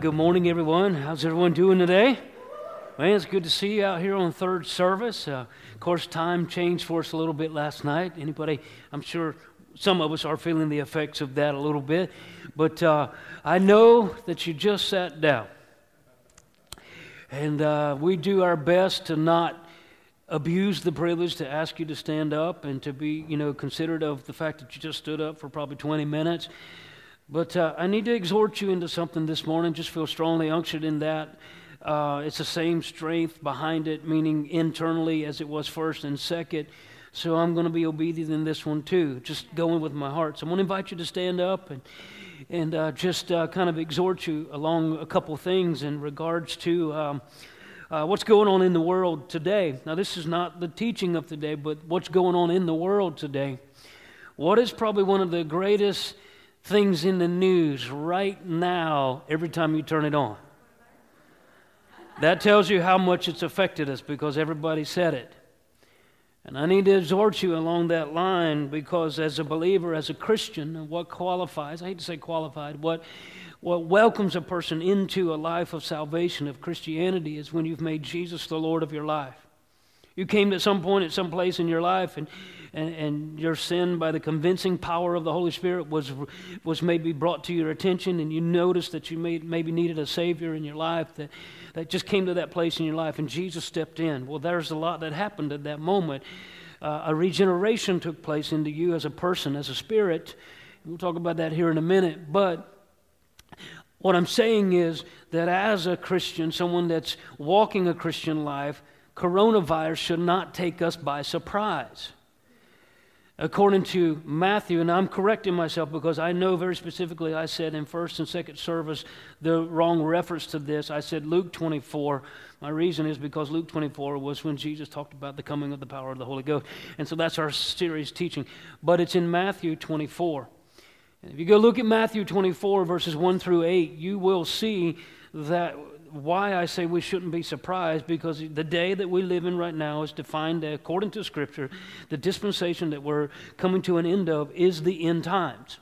good morning, everyone. How's everyone doing today? Man, it's good to see you out here on third service. Uh, of course, time changed for us a little bit last night. Anybody? I'm sure some of us are feeling the effects of that a little bit. But uh, I know that you just sat down. And uh, we do our best to not abuse the privilege to ask you to stand up and to be, you know, considerate of the fact that you just stood up for probably 20 minutes. But uh, I need to exhort you into something this morning. Just feel strongly unctioned in that. Uh, it's the same strength behind it, meaning internally as it was first and second. So I'm going to be obedient in this one too, just going with my heart. So I'm going to invite you to stand up and and uh, just uh, kind of exhort you along a couple things in regards to um, uh, what's going on in the world today. Now, this is not the teaching of today, but what's going on in the world today. What is probably one of the greatest things in the news right now every time you turn it on. That tells you how much it's affected us because everybody said it. And I need to exhort you along that line because, as a believer, as a Christian, what qualifies, I hate to say qualified, what, what welcomes a person into a life of salvation, of Christianity, is when you've made Jesus the Lord of your life. You came to some point at some place in your life and and, and your sin by the convincing power of the Holy Spirit was, was maybe brought to your attention and you noticed that you may, maybe needed a Savior in your life that, that just came to that place in your life and Jesus stepped in. Well, there's a lot that happened at that moment. Uh, a regeneration took place into you as a person, as a spirit. We'll talk about that here in a minute. But what I'm saying is that as a Christian, someone that's walking a Christian life, coronavirus should not take us by surprise according to Matthew, and I'm correcting myself because I know very specifically I said in first and second service the wrong reference to this. I said Luke 24. My reason is because Luke 24 was when Jesus talked about the coming of the power of the Holy Ghost. And so that's our series teaching. But it's in Matthew 24. And if you go look at Matthew 24, verses 1 through 8, you will see that why I say we shouldn't be surprised because the day that we live in right now is defined according to Scripture. The dispensation that we're coming to an end of is the end times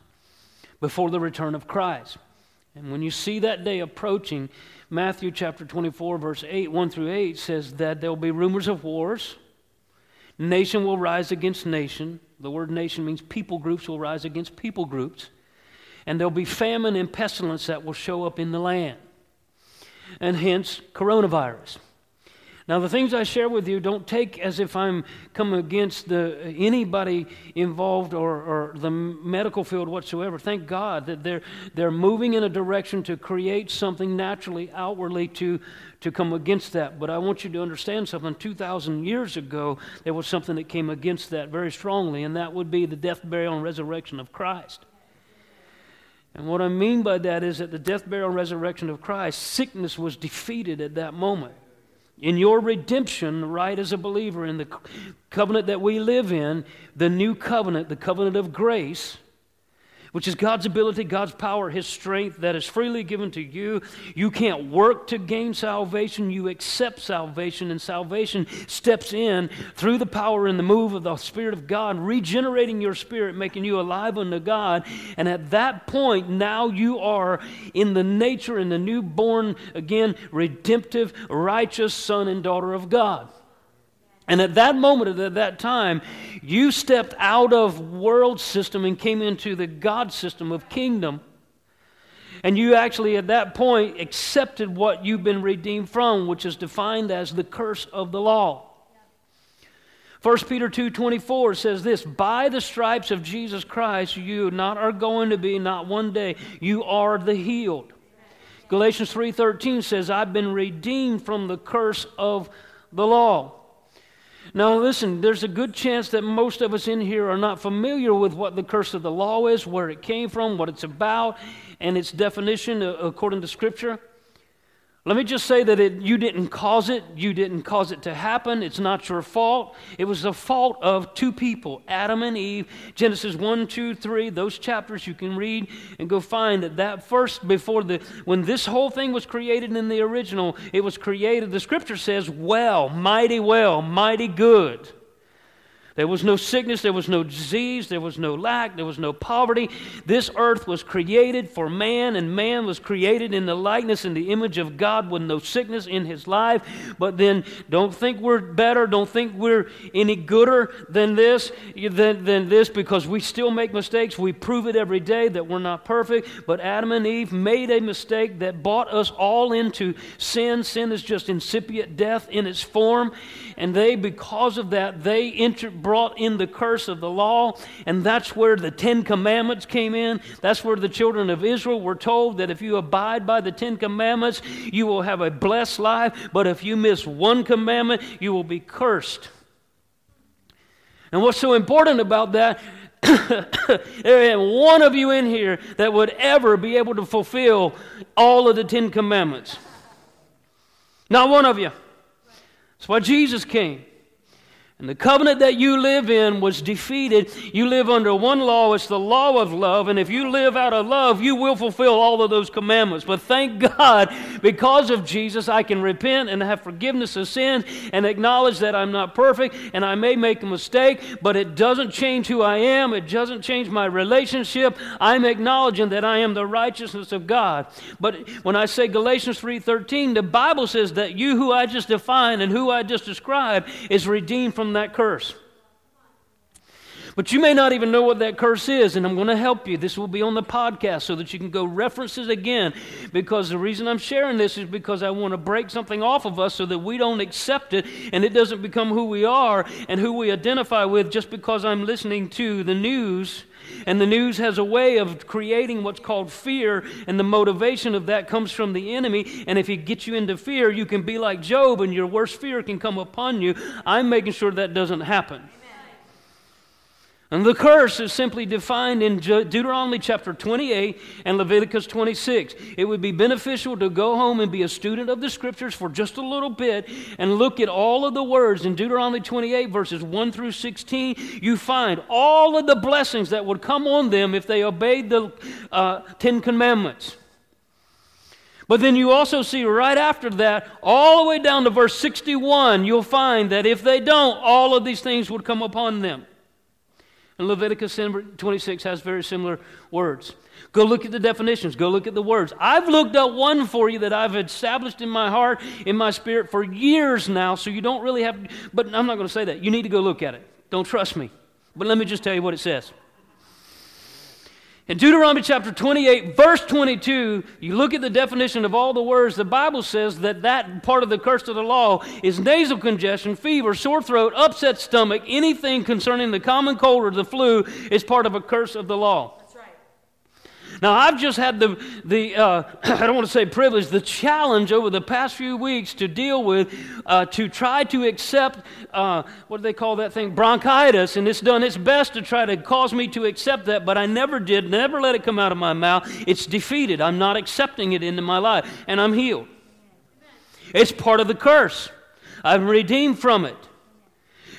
before the return of Christ. And when you see that day approaching, Matthew chapter 24, verse 8, 1 through 8 says that there will be rumors of wars. Nation will rise against nation. The word nation means people groups will rise against people groups. And there'll be famine and pestilence that will show up in the land and hence coronavirus. Now, the things I share with you don't take as if I'm coming against the, anybody involved or, or the medical field whatsoever. Thank God that they're, they're moving in a direction to create something naturally, outwardly to, to come against that. But I want you to understand something. 2,000 years ago, there was something that came against that very strongly, and that would be the death, burial, and resurrection of Christ. And what I mean by that is that the death, burial, and resurrection of Christ, sickness was defeated at that moment. In your redemption, right as a believer in the covenant that we live in, the new covenant, the covenant of grace, which is God's ability, God's power, His strength that is freely given to you. You can't work to gain salvation. You accept salvation, and salvation steps in through the power and the move of the Spirit of God, regenerating your spirit, making you alive unto God. And at that point, now you are in the nature and the newborn, again, redemptive, righteous son and daughter of God. And at that moment, at that time, you stepped out of world system and came into the God system of kingdom. And you actually, at that point, accepted what you've been redeemed from, which is defined as the curse of the law. 1 Peter 2:24 says this, "By the stripes of Jesus Christ you not are going to be not one day, you are the healed." Galatians 3:13 says, "I've been redeemed from the curse of the law." Now, listen, there's a good chance that most of us in here are not familiar with what the curse of the law is, where it came from, what it's about, and its definition uh, according to Scripture. Let me just say that it, you didn't cause it. You didn't cause it to happen. It's not your fault. It was the fault of two people, Adam and Eve. Genesis 1, 2, 3, those chapters you can read and go find that that first, before the, when this whole thing was created in the original, it was created, the scripture says, well, mighty well, mighty good. There was no sickness, there was no disease, there was no lack, there was no poverty. This earth was created for man, and man was created in the likeness and the image of God with no sickness in his life. But then don't think we're better, don't think we're any gooder than this, than, than this, because we still make mistakes. We prove it every day that we're not perfect. But Adam and Eve made a mistake that brought us all into sin. Sin is just incipient death in its form. And they, because of that, they brought in the curse of the law, and that's where the Ten Commandments came in. That's where the children of Israel were told that if you abide by the Ten Commandments, you will have a blessed life, but if you miss one commandment, you will be cursed. And what's so important about that? there ain't one of you in here that would ever be able to fulfill all of the Ten Commandments. Not one of you. That's why Jesus came. And the covenant that you live in was defeated. You live under one law, it's the law of love. And if you live out of love, you will fulfill all of those commandments. But thank God, because of Jesus, I can repent and have forgiveness of sin and acknowledge that I'm not perfect and I may make a mistake, but it doesn't change who I am. It doesn't change my relationship. I'm acknowledging that I am the righteousness of God. But when I say Galatians 3:13, the Bible says that you who I just defined and who I just described is redeemed from that curse. But you may not even know what that curse is, and I'm going to help you. This will be on the podcast so that you can go reference it again. Because the reason I'm sharing this is because I want to break something off of us so that we don't accept it and it doesn't become who we are and who we identify with just because I'm listening to the news. And the news has a way of creating what's called fear, and the motivation of that comes from the enemy. And if he gets you into fear, you can be like Job, and your worst fear can come upon you. I'm making sure that doesn't happen. And the curse is simply defined in Deuteronomy chapter 28 and Leviticus 26. It would be beneficial to go home and be a student of the scriptures for just a little bit and look at all of the words in Deuteronomy 28, verses 1 through 16. You find all of the blessings that would come on them if they obeyed the uh, Ten Commandments. But then you also see right after that, all the way down to verse 61, you'll find that if they don't, all of these things would come upon them. And Leviticus 26 has very similar words. Go look at the definitions. Go look at the words. I've looked up one for you that I've established in my heart, in my spirit for years now, so you don't really have, but I'm not going to say that. You need to go look at it. Don't trust me. But let me just tell you what it says. In Deuteronomy chapter 28, verse 22, you look at the definition of all the words, the Bible says that that part of the curse of the law is nasal congestion, fever, sore throat, upset stomach, anything concerning the common cold or the flu is part of a curse of the law. Now, I've just had the, the uh, I don't want to say privilege, the challenge over the past few weeks to deal with, uh, to try to accept, uh, what do they call that thing? Bronchitis. And it's done its best to try to cause me to accept that, but I never did, never let it come out of my mouth. It's defeated. I'm not accepting it into my life, and I'm healed. It's part of the curse. I'm redeemed from it.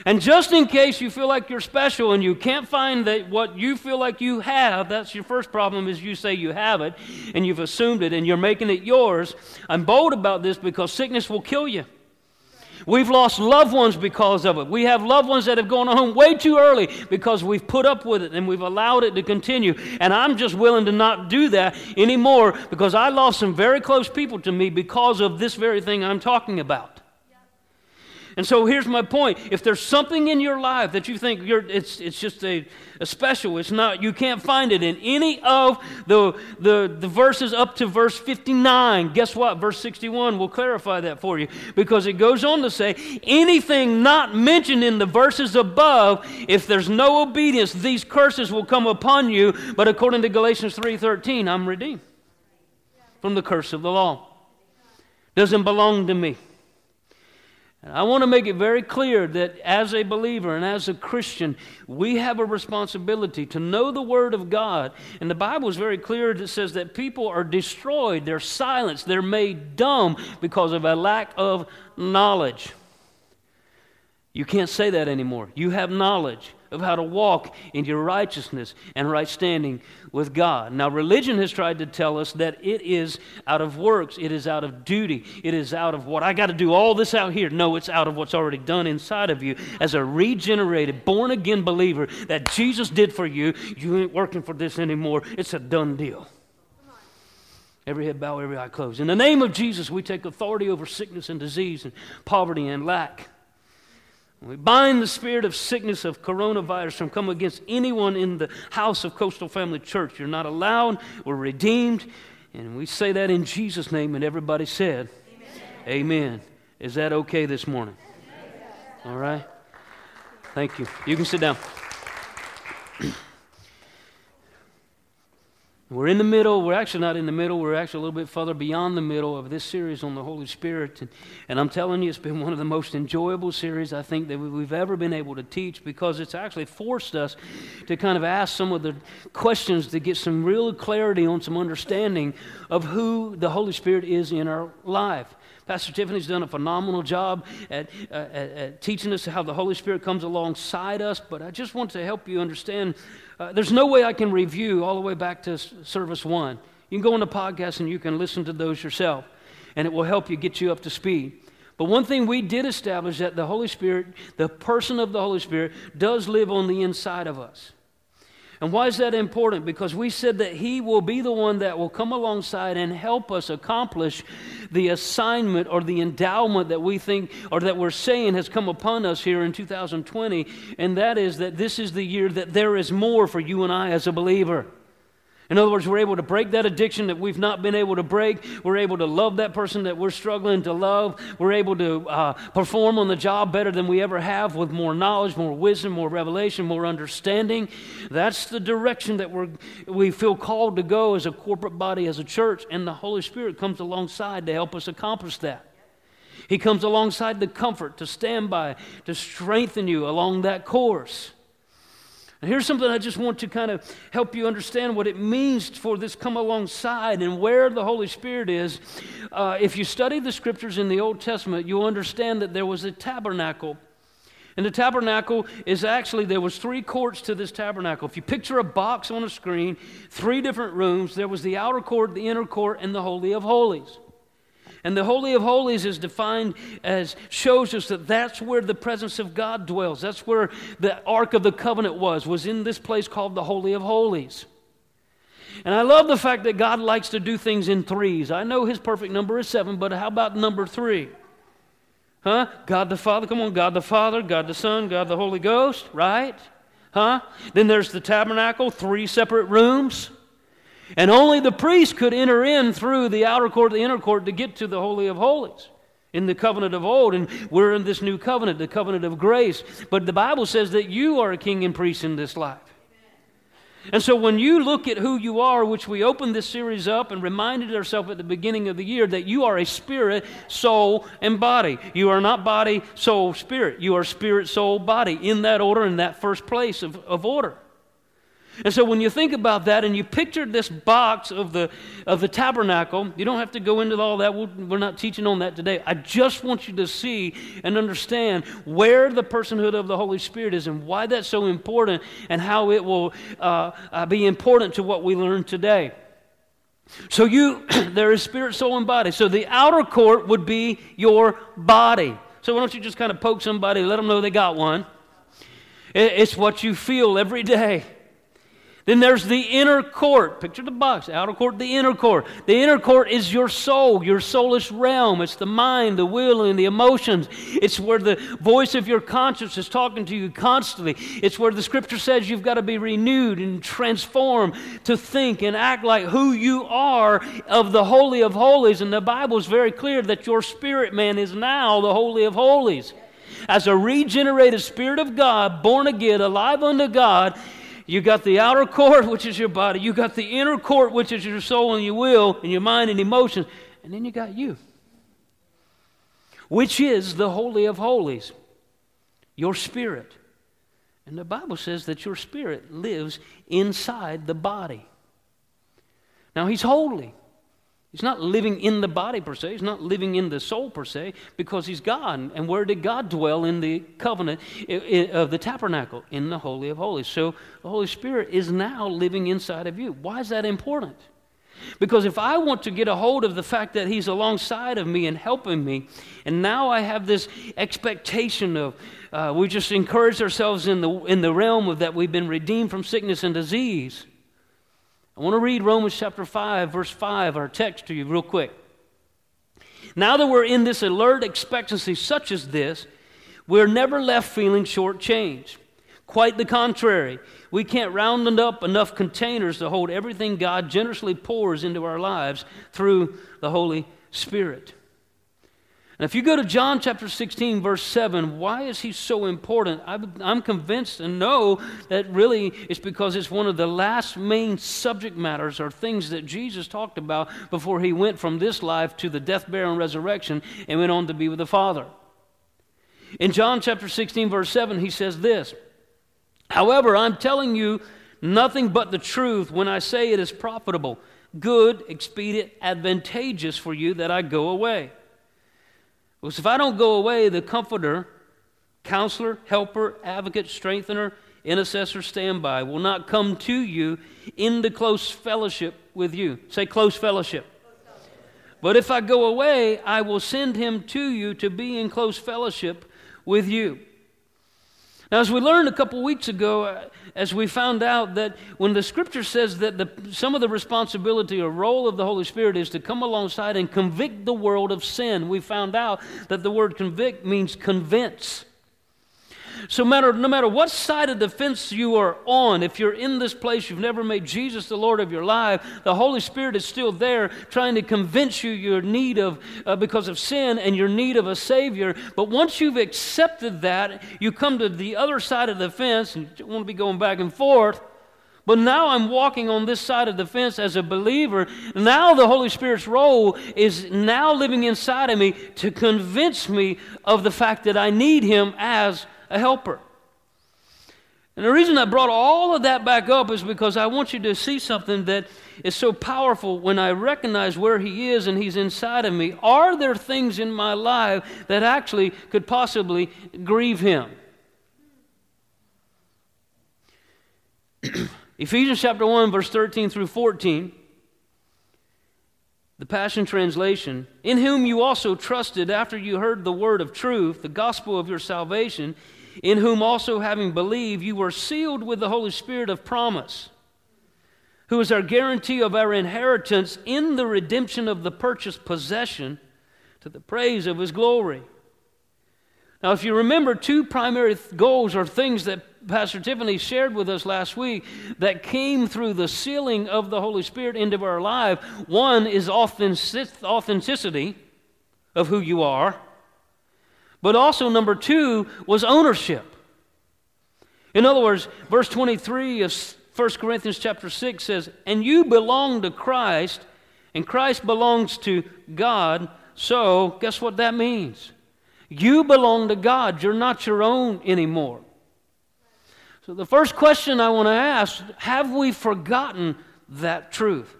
And just in case you feel like you're special and you can't find that what you feel like you have, that's your first problem is you say you have it and you've assumed it and you're making it yours. I'm bold about this because sickness will kill you. We've lost loved ones because of it. We have loved ones that have gone home way too early because we've put up with it and we've allowed it to continue. And I'm just willing to not do that anymore because I lost some very close people to me because of this very thing I'm talking about. And so here's my point. If there's something in your life that you think it's, it's just a, a special, it's not, you can't find it in any of the, the, the verses up to verse 59. Guess what? Verse 61 will clarify that for you because it goes on to say, anything not mentioned in the verses above, if there's no obedience, these curses will come upon you. But according to Galatians 3.13, I'm redeemed from the curse of the law. Doesn't belong to me. And I want to make it very clear that as a believer and as a Christian, we have a responsibility to know the Word of God. And the Bible is very clear that says that people are destroyed, they're silenced, they're made dumb because of a lack of knowledge. You can't say that anymore. You have knowledge. Of how to walk in your righteousness and right standing with God. Now, religion has tried to tell us that it is out of works, it is out of duty, it is out of what I got to do all this out here. No, it's out of what's already done inside of you as a regenerated, born again believer that Jesus did for you. You ain't working for this anymore. It's a done deal. Every head bow, every eye closed. In the name of Jesus, we take authority over sickness and disease and poverty and lack. We bind the spirit of sickness of coronavirus from coming against anyone in the house of Coastal Family Church. You're not allowed. We're redeemed. And we say that in Jesus' name, and everybody said, Amen. Amen. Is that okay this morning? All right. Thank you. You can sit down. We're in the middle. We're actually not in the middle. We're actually a little bit further beyond the middle of this series on the Holy Spirit. And, and I'm telling you, it's been one of the most enjoyable series I think that we've ever been able to teach because it's actually forced us to kind of ask some of the questions to get some real clarity on some understanding of who the Holy Spirit is in our life. Pastor Tiffany's done a phenomenal job at, uh, at, at, teaching us how the Holy Spirit comes alongside us, but I just want to help you understand uh, there's no way I can review all the way back to service one. You can go on the podcast and you can listen to those yourself, and it will help you get you up to speed. But one thing we did establish that the Holy Spirit, the person of the Holy Spirit, does live on the inside of us. And why is that important? Because we said that He will be the one that will come alongside and help us accomplish the assignment or the endowment that we think or that we're saying has come upon us here in 2020. And that is that this is the year that there is more for you and I as a believer. In other words, we're able to break that addiction that we've not been able to break. We're able to love that person that we're struggling to love. We're able to uh, perform on the job better than we ever have with more knowledge, more wisdom, more revelation, more understanding. That's the direction that we're, we feel called to go as a corporate body, as a church, and the Holy Spirit comes alongside to help us accomplish that. He comes alongside to comfort, to stand by, to strengthen you along that course. And here's something I just want to kind of help you understand what it means for this come alongside and where the Holy Spirit is. Uh, if you study the scriptures in the Old Testament, you'll understand that there was a tabernacle. And the tabernacle is actually, there was three courts to this tabernacle. If you picture a box on a screen, three different rooms, there was the outer court, the inner court, and the Holy of Holies. And the Holy of Holies is defined as shows us that that's where the presence of God dwells. That's where the Ark of the Covenant was, was in this place called the Holy of Holies. And I love the fact that God likes to do things in threes. I know his perfect number is seven, but how about number three? Huh? God the Father, come on, God the Father, God the Son, God the Holy Ghost, right? Huh? Then there's the tabernacle, three separate rooms. And only the priest could enter in through the outer court, the inner court, to get to the Holy of Holies in the covenant of old. And we're in this new covenant, the covenant of grace. But the Bible says that you are a king and priest in this life. And so when you look at who you are, which we opened this series up and reminded ourselves at the beginning of the year that you are a spirit, soul, and body. You are not body, soul, spirit. You are spirit, soul, body in that order, in that first place of, of order. And so when you think about that and you picture this box of the, of the tabernacle, you don't have to go into all that. We're not teaching on that today. I just want you to see and understand where the personhood of the Holy Spirit is and why that's so important and how it will uh, uh, be important to what we learn today. So you, there is spirit, soul, and body. So the outer court would be your body. So why don't you just kind of poke somebody, let them know they got one. It's what you feel every day. Then there's the inner court. Picture the box. Outer court, the inner court. The inner court is your soul, your soulish realm. It's the mind, the will, and the emotions. It's where the voice of your conscience is talking to you constantly. It's where the scripture says you've got to be renewed and transformed to think and act like who you are of the Holy of Holies. And the Bible is very clear that your spirit man is now the Holy of Holies. As a regenerated spirit of God, born again, alive unto God, you got the outer court, which is your body. You got the inner court, which is your soul and your will and your mind and emotions. And then you got you, which is the Holy of Holies, your spirit. And the Bible says that your spirit lives inside the body. Now, He's holy. He's not living in the body per se. He's not living in the soul per se because he's God. And where did God dwell in the covenant of the tabernacle? In the Holy of Holies. So the Holy Spirit is now living inside of you. Why is that important? Because if I want to get a hold of the fact that He's alongside of me and helping me, and now I have this expectation of, uh, we just encourage ourselves in the, in the realm of that we've been redeemed from sickness and disease. I want to read Romans chapter 5, verse 5, our text to you, real quick. Now that we're in this alert expectancy, such as this, we're never left feeling shortchanged. Quite the contrary. We can't round up enough containers to hold everything God generously pours into our lives through the Holy Spirit. And if you go to John chapter 16, verse 7, why is he so important? I'm convinced and know that really it's because it's one of the last main subject matters or things that Jesus talked about before he went from this life to the death, burial, and resurrection and went on to be with the Father. In John chapter 16, verse 7, he says this However, I'm telling you nothing but the truth when I say it is profitable, good, expedient, advantageous for you that I go away. Because if I don't go away, the comforter, counselor, helper, advocate, strengthener, intercessor, standby will not come to you in the close fellowship with you. Say close fellowship. But if I go away, I will send him to you to be in close fellowship with you. Now, as we learned a couple weeks ago, uh, as we found out that when the scripture says that the, some of the responsibility or role of the Holy Spirit is to come alongside and convict the world of sin, we found out that the word convict means convince. So matter, no matter what side of the fence you are on, if you're in this place, you've never made Jesus the Lord of your life, the Holy Spirit is still there trying to convince you your need of, uh, because of sin and your need of a Savior. But once you've accepted that, you come to the other side of the fence, and you want to be going back and forth. But now I'm walking on this side of the fence as a believer. Now the Holy Spirit's role is now living inside of me to convince me of the fact that I need Him as a helper. And the reason I brought all of that back up is because I want you to see something that is so powerful when I recognize where He is and He's inside of me. Are there things in my life that actually could possibly grieve Him? Ephesians chapter 1, verse 13 through 14 the Passion Translation, in whom you also trusted after you heard the word of truth, the gospel of your salvation, in whom also having believed you were sealed with the Holy Spirit of promise, who is our guarantee of our inheritance in the redemption of the purchased possession to the praise of his glory. Now, if you remember, two primary goals or things that Pastor Tiffany shared with us last week that came through the sealing of the Holy Spirit into our life. One is authenticity of who you are, but also, number two, was ownership. In other words, verse 23 of 1 Corinthians chapter 6 says, And you belong to Christ, and Christ belongs to God. So, guess what that means? You belong to God. You're not your own anymore. So, the first question I want to ask have we forgotten that truth?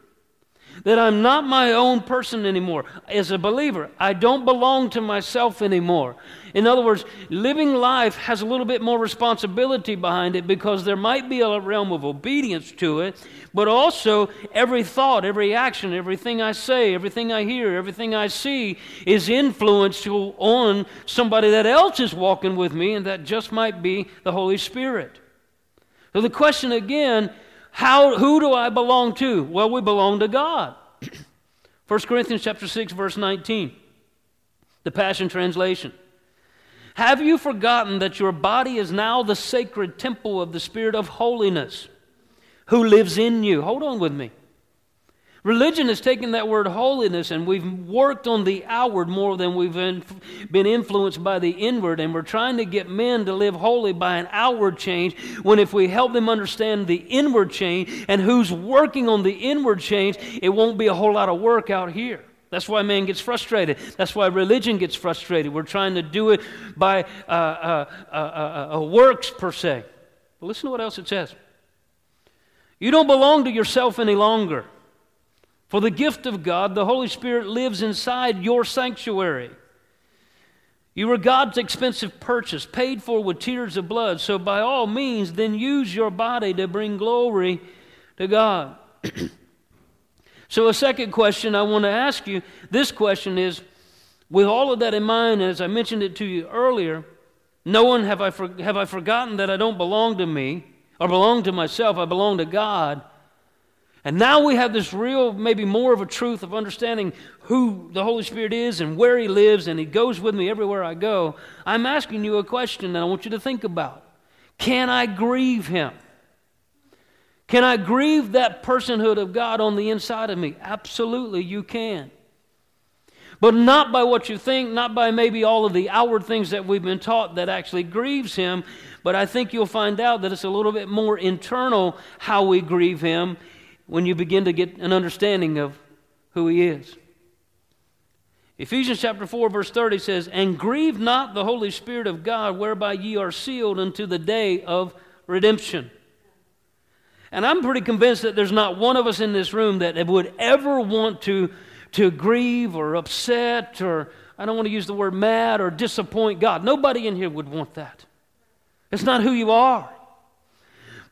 That I'm not my own person anymore. As a believer, I don't belong to myself anymore. In other words, living life has a little bit more responsibility behind it because there might be a realm of obedience to it, but also every thought, every action, everything I say, everything I hear, everything I see is influenced on somebody that else is walking with me, and that just might be the Holy Spirit. So the question again how, who do I belong to? Well, we belong to God. 1 Corinthians chapter 6, verse 19, the Passion Translation. Have you forgotten that your body is now the sacred temple of the Spirit of holiness who lives in you? Hold on with me. Religion has taken that word holiness and we've worked on the outward more than we've been influenced by the inward. And we're trying to get men to live holy by an outward change when if we help them understand the inward change and who's working on the inward change, it won't be a whole lot of work out here. That's why man gets frustrated. That's why religion gets frustrated. We're trying to do it by uh, uh, uh, uh works per se. But listen to what else it says. You don't belong to yourself any longer. For the gift of God, the Holy Spirit, lives inside your sanctuary. You were God's expensive purchase, paid for with tears of blood. So, by all means, then use your body to bring glory to God. so, a second question I want to ask you this question is with all of that in mind, as I mentioned it to you earlier, no one have I, for, have I forgotten that I don't belong to me or belong to myself, I belong to God. And now we have this real, maybe more of a truth of understanding who the Holy Spirit is and where He lives, and He goes with me everywhere I go. I'm asking you a question that I want you to think about Can I grieve Him? Can I grieve that personhood of God on the inside of me? Absolutely, you can. But not by what you think, not by maybe all of the outward things that we've been taught that actually grieves Him, but I think you'll find out that it's a little bit more internal how we grieve Him when you begin to get an understanding of who He is. Ephesians chapter 4, verse 30 says, And grieve not the Holy Spirit of God, whereby ye are sealed unto the day of redemption. And I'm pretty convinced that there's not one of us in this room that would ever want to, to grieve or upset or, I don't want to use the word mad or disappoint God. Nobody in here would want that. It's not who you are.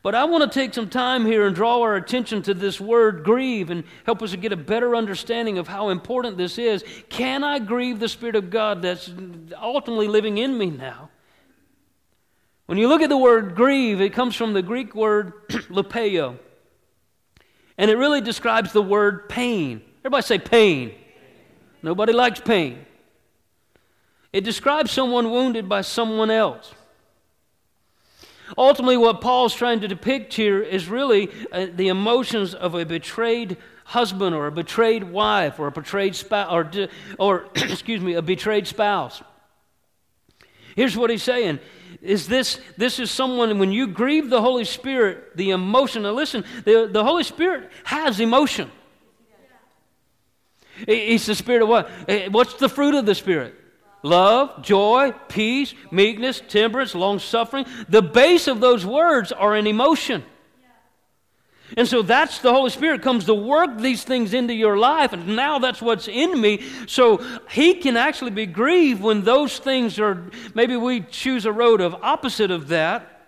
But I want to take some time here and draw our attention to this word grieve and help us to get a better understanding of how important this is. Can I grieve the Spirit of God that's ultimately living in me now? When you look at the word grieve, it comes from the Greek word lepeo. And it really describes the word pain. Everybody say pain. Nobody likes pain. It describes someone wounded by someone else. Ultimately, what Paul's trying to depict here is really uh, the emotions of a betrayed husband or a betrayed wife or a betrayed spouse or, or excuse me, a betrayed spouse. Here's what he's saying is this this is someone when you grieve the holy spirit the emotion now listen the, the holy spirit has emotion. He's the spirit of what? Eh, what's the fruit of the spirit love, joy, peace, meekness, temperance, long suffering. The base of those words are an emotion. And so that's the Holy Spirit comes to work these things into your life, and now that's what's in me. So He can actually be grieved when those things are, maybe we choose a road of opposite of that.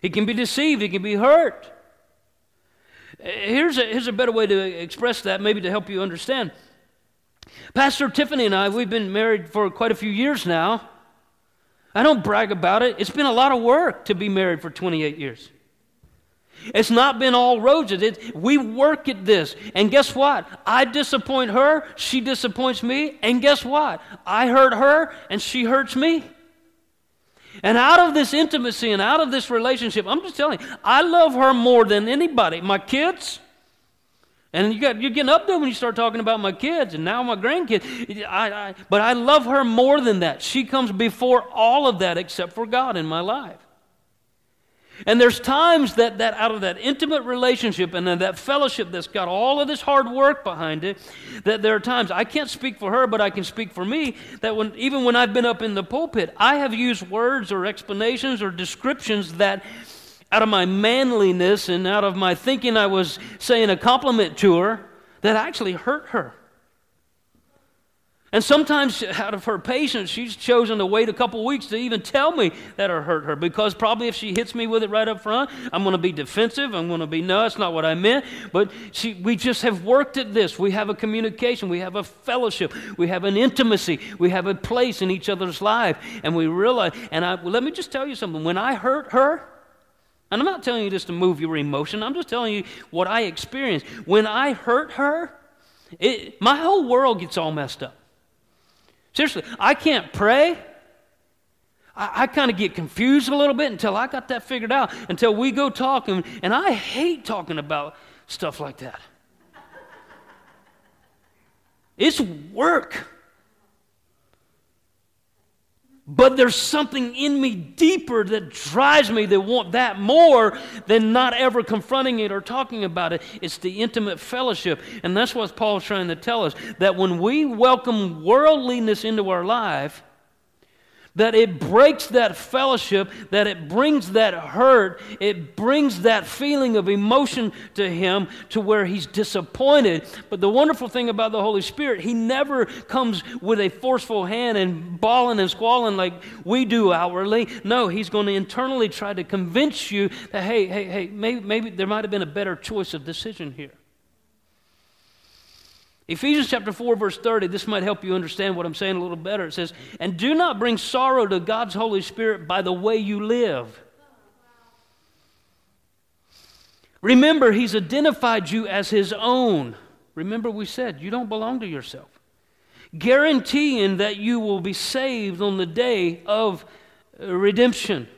He can be deceived, He can be hurt. Here's a, here's a better way to express that, maybe to help you understand. Pastor Tiffany and I, we've been married for quite a few years now. I don't brag about it. It's been a lot of work to be married for 28 years. It's not been all roses. It, we work at this. And guess what? I disappoint her, she disappoints me. And guess what? I hurt her, and she hurts me. And out of this intimacy and out of this relationship, I'm just telling you, I love her more than anybody. My kids, and you got, you're getting up there when you start talking about my kids and now my grandkids. I, I, but I love her more than that. She comes before all of that except for God in my life. And there's times that, that out of that intimate relationship and that fellowship that's got all of this hard work behind it, that there are times I can't speak for her, but I can speak for me. That when even when I've been up in the pulpit, I have used words or explanations or descriptions that out of my manliness and out of my thinking I was saying a compliment to her that actually hurt her. And sometimes, out of her patience, she's chosen to wait a couple weeks to even tell me that it hurt her because probably if she hits me with it right up front, I'm going to be defensive. I'm going to be, no, that's not what I meant. But she, we just have worked at this. We have a communication, we have a fellowship, we have an intimacy, we have a place in each other's life. And we realize, and I, well, let me just tell you something. When I hurt her, and I'm not telling you this to move your emotion, I'm just telling you what I experienced. When I hurt her, it, my whole world gets all messed up. Seriously, I can't pray. I, I kind of get confused a little bit until I got that figured out, until we go talking. And I hate talking about stuff like that. It's work. But there's something in me deeper that drives me that want that more than not ever confronting it or talking about it. It's the intimate fellowship. And that's what Paul's trying to tell us that when we welcome worldliness into our life, that it breaks that fellowship, that it brings that hurt, it brings that feeling of emotion to him to where he's disappointed. But the wonderful thing about the Holy Spirit, he never comes with a forceful hand and bawling and squalling like we do outwardly. No, he's going to internally try to convince you that, hey, hey, hey, maybe, maybe there might have been a better choice of decision here. Ephesians chapter 4, verse 30, this might help you understand what I'm saying a little better. It says, And do not bring sorrow to God's Holy Spirit by the way you live. Remember, He's identified you as His own. Remember, we said you don't belong to yourself. Guaranteeing that you will be saved on the day of uh, redemption.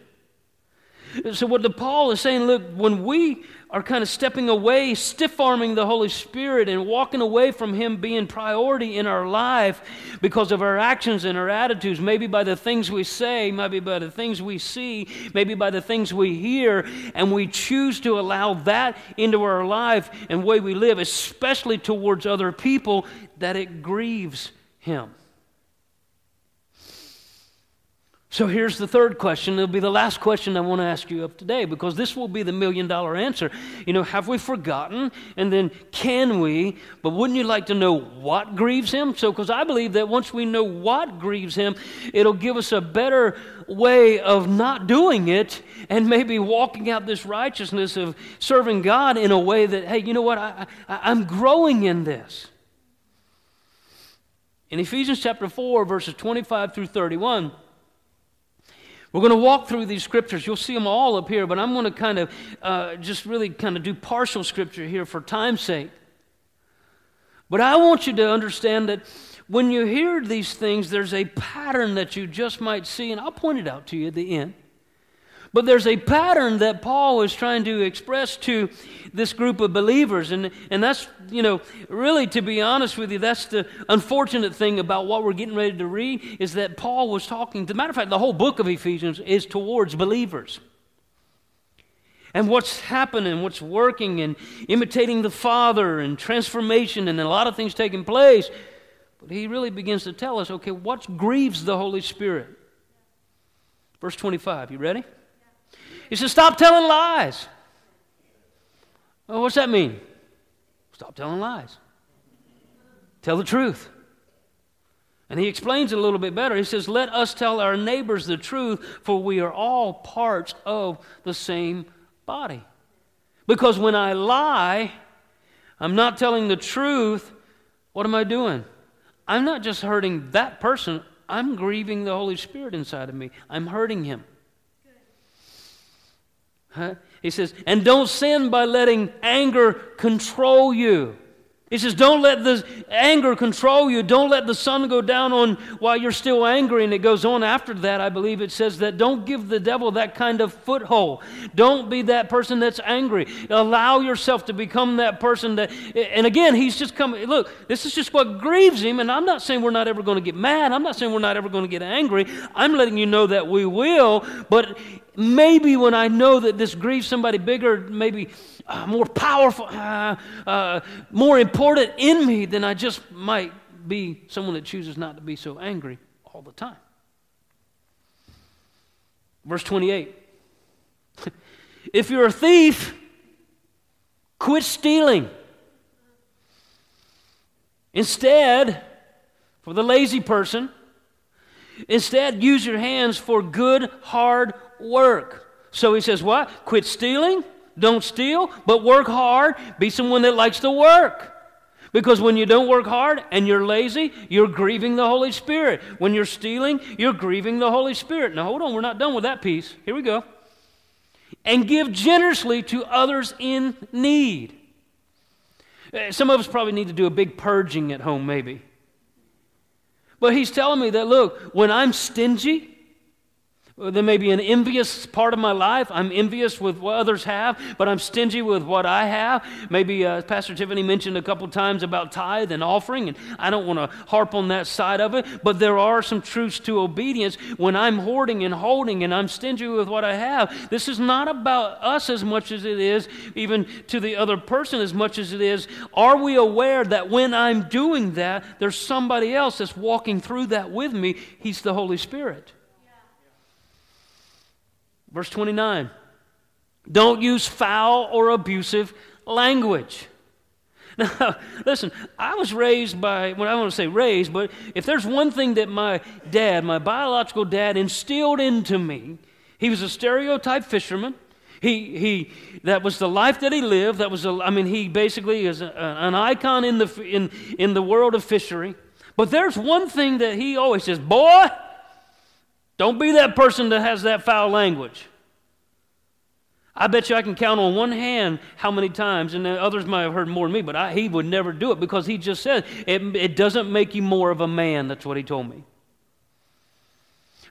So, what the Paul is saying, look, when we are kind of stepping away, stiff arming the Holy Spirit, and walking away from Him being priority in our life because of our actions and our attitudes, maybe by the things we say, maybe by the things we see, maybe by the things we hear, and we choose to allow that into our life and way we live, especially towards other people, that it grieves Him. So here's the third question. It'll be the last question I want to ask you of today because this will be the million dollar answer. You know, have we forgotten? And then can we? But wouldn't you like to know what grieves him? So, because I believe that once we know what grieves him, it'll give us a better way of not doing it and maybe walking out this righteousness of serving God in a way that, hey, you know what? I, I, I'm growing in this. In Ephesians chapter 4, verses 25 through 31, we're going to walk through these scriptures. You'll see them all up here, but I'm going to kind of uh, just really kind of do partial scripture here for time's sake. But I want you to understand that when you hear these things, there's a pattern that you just might see, and I'll point it out to you at the end. But there's a pattern that Paul is trying to express to this group of believers. And, and that's, you know, really, to be honest with you, that's the unfortunate thing about what we're getting ready to read is that Paul was talking, as a matter of fact, the whole book of Ephesians is towards believers. And what's happening, what's working, and imitating the Father, and transformation, and a lot of things taking place. But he really begins to tell us okay, what grieves the Holy Spirit? Verse 25, you ready? He says, Stop telling lies. Well, what's that mean? Stop telling lies. Tell the truth. And he explains it a little bit better. He says, Let us tell our neighbors the truth, for we are all parts of the same body. Because when I lie, I'm not telling the truth. What am I doing? I'm not just hurting that person, I'm grieving the Holy Spirit inside of me. I'm hurting him. He says, and don't sin by letting anger control you. He says, Don't let the anger control you. Don't let the sun go down on while you're still angry. And it goes on after that, I believe it says that don't give the devil that kind of foothold. Don't be that person that's angry. Allow yourself to become that person that, and again, he's just coming. Look, this is just what grieves him. And I'm not saying we're not ever going to get mad. I'm not saying we're not ever going to get angry. I'm letting you know that we will. But maybe when I know that this grieves somebody bigger, maybe uh, more powerful, uh, uh, more important in me than I just might be someone that chooses not to be so angry all the time. Verse 28 If you're a thief, quit stealing. Instead, for the lazy person, instead use your hands for good, hard work. So he says, What? Quit stealing? Don't steal, but work hard. Be someone that likes to work. Because when you don't work hard and you're lazy, you're grieving the Holy Spirit. When you're stealing, you're grieving the Holy Spirit. Now, hold on, we're not done with that piece. Here we go. And give generously to others in need. Eh, some of us probably need to do a big purging at home, maybe. But he's telling me that, look, when I'm stingy, there may be an envious part of my life. I'm envious with what others have, but I'm stingy with what I have. Maybe uh, Pastor Tiffany mentioned a couple times about tithe and offering, and I don't want to harp on that side of it, but there are some truths to obedience. When I'm hoarding and holding and I'm stingy with what I have, this is not about us as much as it is, even to the other person as much as it is. Are we aware that when I'm doing that, there's somebody else that's walking through that with me? He's the Holy Spirit. Verse 29 Don't use foul or abusive language. Now, listen, I was raised by, well, I don't want to say raised, but if there's one thing that my dad, my biological dad, instilled into me, he was a stereotype fisherman. He, he, that was the life that he lived. That was, a, I mean, he basically is a, an icon in the, in, in the world of fishery. But there's one thing that he always says, boy, don't be that person that has that foul language. I bet you I can count on one hand how many times, and others might have heard more than me, but I, he would never do it because he just said, it, it doesn't make you more of a man. That's what he told me.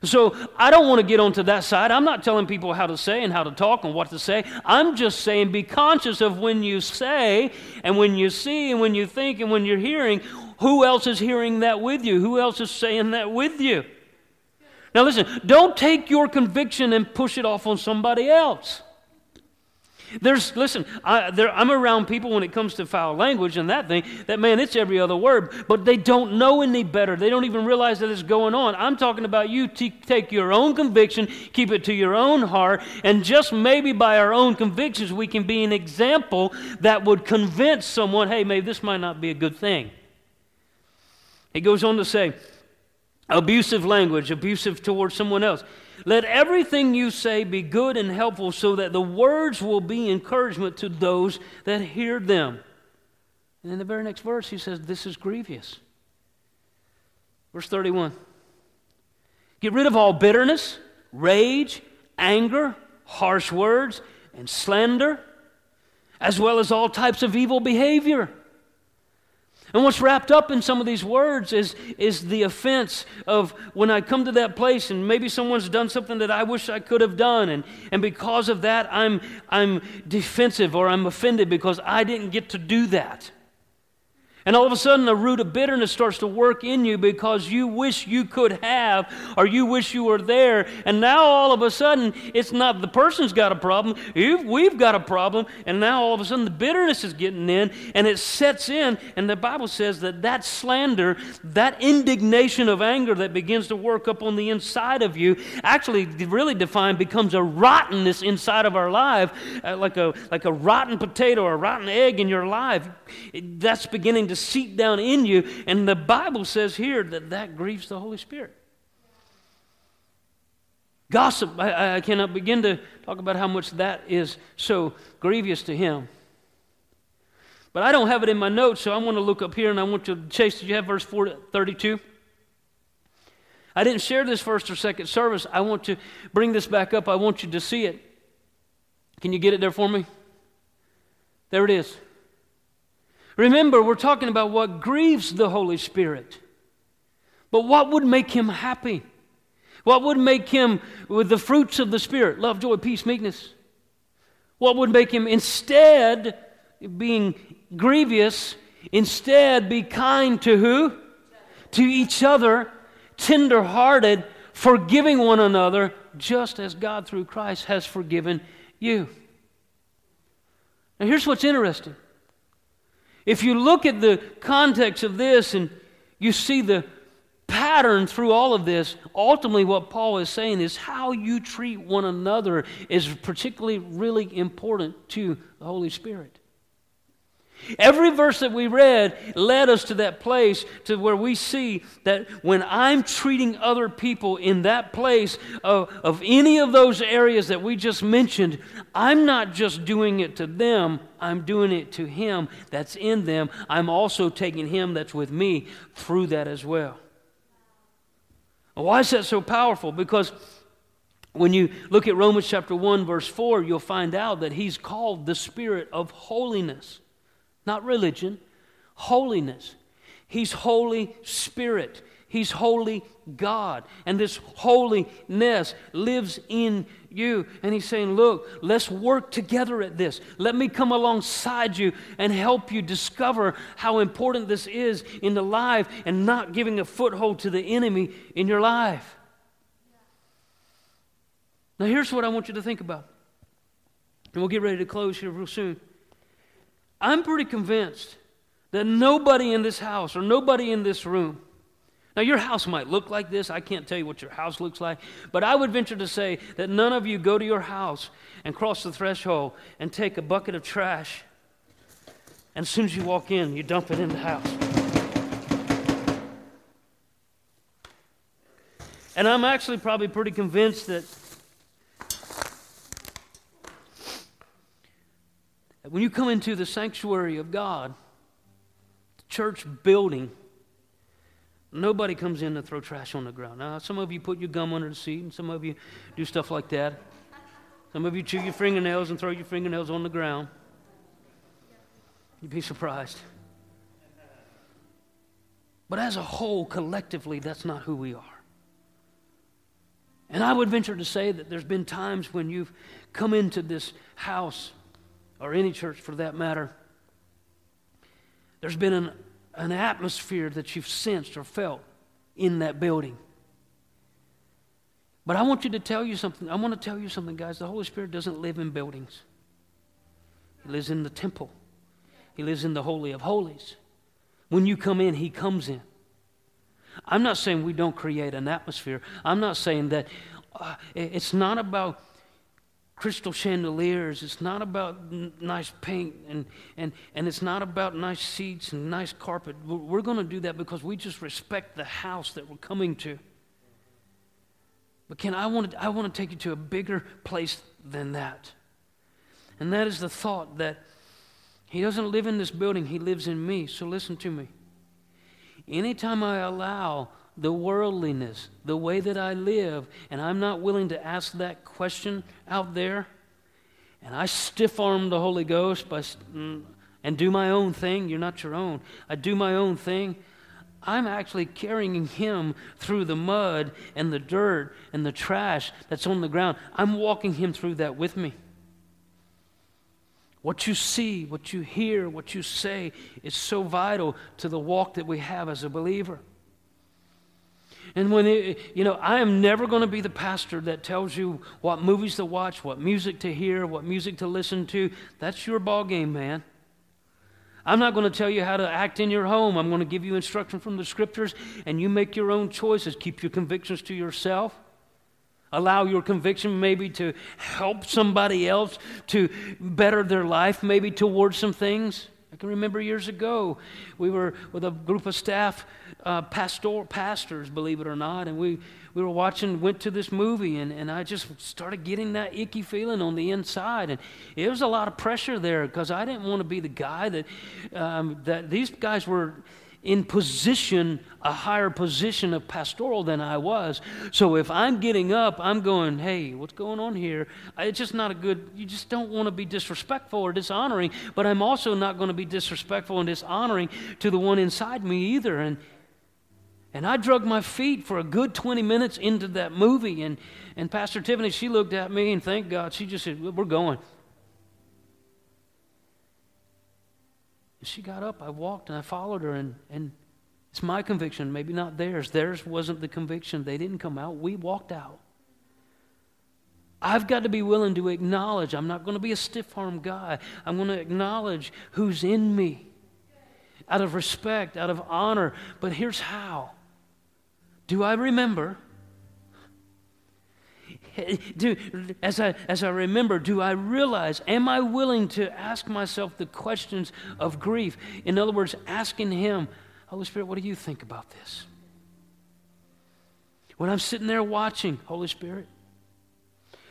So I don't want to get onto that side. I'm not telling people how to say and how to talk and what to say. I'm just saying be conscious of when you say and when you see and when you think and when you're hearing, who else is hearing that with you? Who else is saying that with you? Now listen, don't take your conviction and push it off on somebody else. There's, listen, I, am around people when it comes to foul language and that thing, that man, it's every other word, but they don't know any better. They don't even realize that it's going on. I'm talking about you t- take your own conviction, keep it to your own heart, and just maybe by our own convictions, we can be an example that would convince someone, hey, maybe this might not be a good thing. He goes on to say, abusive language, abusive towards someone else. Let everything you say be good and helpful so that the words will be encouragement to those that hear them. And in the very next verse, he says, This is grievous. Verse 31 Get rid of all bitterness, rage, anger, harsh words, and slander, as well as all types of evil behavior. And what's wrapped up in some of these words is, is the offense of when I come to that place and maybe someone's done something that I wish I could have done. And, and because of that, I'm, I'm defensive or I'm offended because I didn't get to do that. And all of a sudden, the root of bitterness starts to work in you because you wish you could have or you wish you were there. And now, all of a sudden, it's not the person's got a problem, You've, we've got a problem. And now, all of a sudden, the bitterness is getting in and it sets in. And the Bible says that that slander, that indignation of anger that begins to work up on the inside of you, actually, really defined, becomes a rottenness inside of our life, uh, like, a, like a rotten potato or a rotten egg in your life. That's beginning to seep down in you. And the Bible says here that that grieves the Holy Spirit. Gossip, I, I cannot begin to talk about how much that is so grievous to him. But I don't have it in my notes, so I want to look up here and I want to chase. Did you have verse 4, 32? I didn't share this first or second service. I want to bring this back up. I want you to see it. Can you get it there for me? There it is. Remember, we're talking about what grieves the Holy Spirit. But what would make him happy? What would make him, with the fruits of the Spirit, love, joy, peace, meekness? What would make him instead being grievous, instead be kind to who? To each other, tender hearted, forgiving one another, just as God through Christ has forgiven you. Now, here's what's interesting if you look at the context of this and you see the pattern through all of this, ultimately what Paul is saying is how you treat one another is particularly really important to the Holy Spirit. Every verse that we read led us to that place to where we see that when I'm treating other people in that place of, of any of those areas that we just mentioned, I'm not just doing it to them, I'm doing it to Him that's in them. I'm also taking Him that's with me through that as well. Why is that so powerful? Because when you look at Romans chapter 1, verse 4, you'll find out that He's called the Spirit of holiness not religion, holiness. He's Holy Spirit. He's Holy God. And this holiness lives in you. And He's saying, Look, let's work together at this. Let me come alongside you and help you discover how important this is in the life and not giving a foothold to the enemy in your life. Now, here's what I want you to think about. And we'll get ready to close here real soon. I'm pretty convinced that nobody in this house or nobody in this room Now, your house might look like this. I can't tell you what your house looks like. But I would venture to say that none of you go to your house and cross the threshold and take a bucket of trash. And as soon as you walk in, you dump it in the house. And I'm actually probably pretty convinced that when you come into the sanctuary of God, the church building, Nobody comes in to throw trash on the ground. Now, some of you put your gum under the seat, and some of you do stuff like that. Some of you chew your fingernails and throw your fingernails on the ground. You'd be surprised. But as a whole, collectively, that's not who we are. And I would venture to say that there's been times when you've come into this house, or any church for that matter, there's been an an atmosphere that you've sensed or felt in that building. But I want you to tell you something. I want to tell you something, guys. The Holy Spirit doesn't live in buildings, He lives in the temple, He lives in the Holy of Holies. When you come in, He comes in. I'm not saying we don't create an atmosphere. I'm not saying that uh, it's not about crystal chandeliers. It's not about n- nice paint and, and, and it's not about nice seats and nice carpet. We're going to do that because we just respect the house that we're coming to. But Ken, I want to, I want to take you to a bigger place than that. And that is the thought that he doesn't live in this building, he lives in me. So listen to me. Anytime I allow the worldliness, the way that I live, and I'm not willing to ask that question out there, and I stiff arm the Holy Ghost by, mm, and do my own thing, you're not your own. I do my own thing. I'm actually carrying him through the mud and the dirt and the trash that's on the ground. I'm walking him through that with me. What you see, what you hear, what you say is so vital to the walk that we have as a believer. And when, it, you know, I am never going to be the pastor that tells you what movies to watch, what music to hear, what music to listen to. That's your ball game, man. I'm not going to tell you how to act in your home. I'm going to give you instruction from the scriptures, and you make your own choices. Keep your convictions to yourself. Allow your conviction maybe to help somebody else to better their life, maybe towards some things. I can remember years ago, we were with a group of staff uh, pastor, pastors, believe it or not, and we, we were watching, went to this movie, and, and I just started getting that icky feeling on the inside. And it was a lot of pressure there because I didn't want to be the guy that, um, that these guys were in position, a higher position of pastoral than I was. So if I'm getting up, I'm going, hey, what's going on here? It's just not a good, you just don't want to be disrespectful or dishonoring, but I'm also not going to be disrespectful and dishonoring to the one inside me either. And and I drug my feet for a good 20 minutes into that movie. And, and Pastor Tiffany, she looked at me and thank God, she just said, We're going. She got up, I walked, and I followed her. And, and it's my conviction, maybe not theirs. Theirs wasn't the conviction. They didn't come out, we walked out. I've got to be willing to acknowledge, I'm not going to be a stiff arm guy. I'm going to acknowledge who's in me out of respect, out of honor. But here's how do I remember? Do, as, I, as I remember, do I realize, am I willing to ask myself the questions of grief? In other words, asking Him, Holy Spirit, what do you think about this? When I'm sitting there watching, Holy Spirit,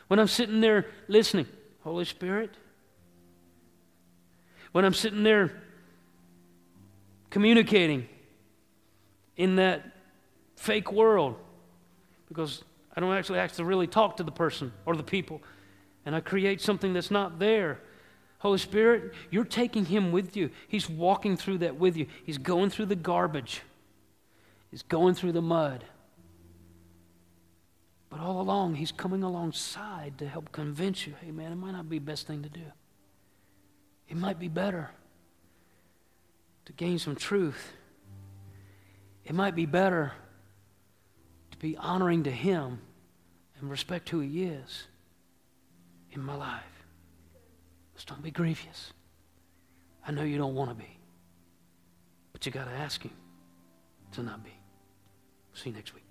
when I'm sitting there listening, Holy Spirit, when I'm sitting there communicating in that fake world because I don't actually actually really talk to the person or the people, and I create something that's not there. Holy Spirit, you're taking him with you. He's walking through that with you. He's going through the garbage. He's going through the mud. But all along, he's coming alongside to help convince you hey, man, it might not be the best thing to do. It might be better to gain some truth. It might be better to be honoring to Him and respect who He is in my life. Just don't be grievous. I know you don't want to be, but you got to ask Him to not be. See you next week.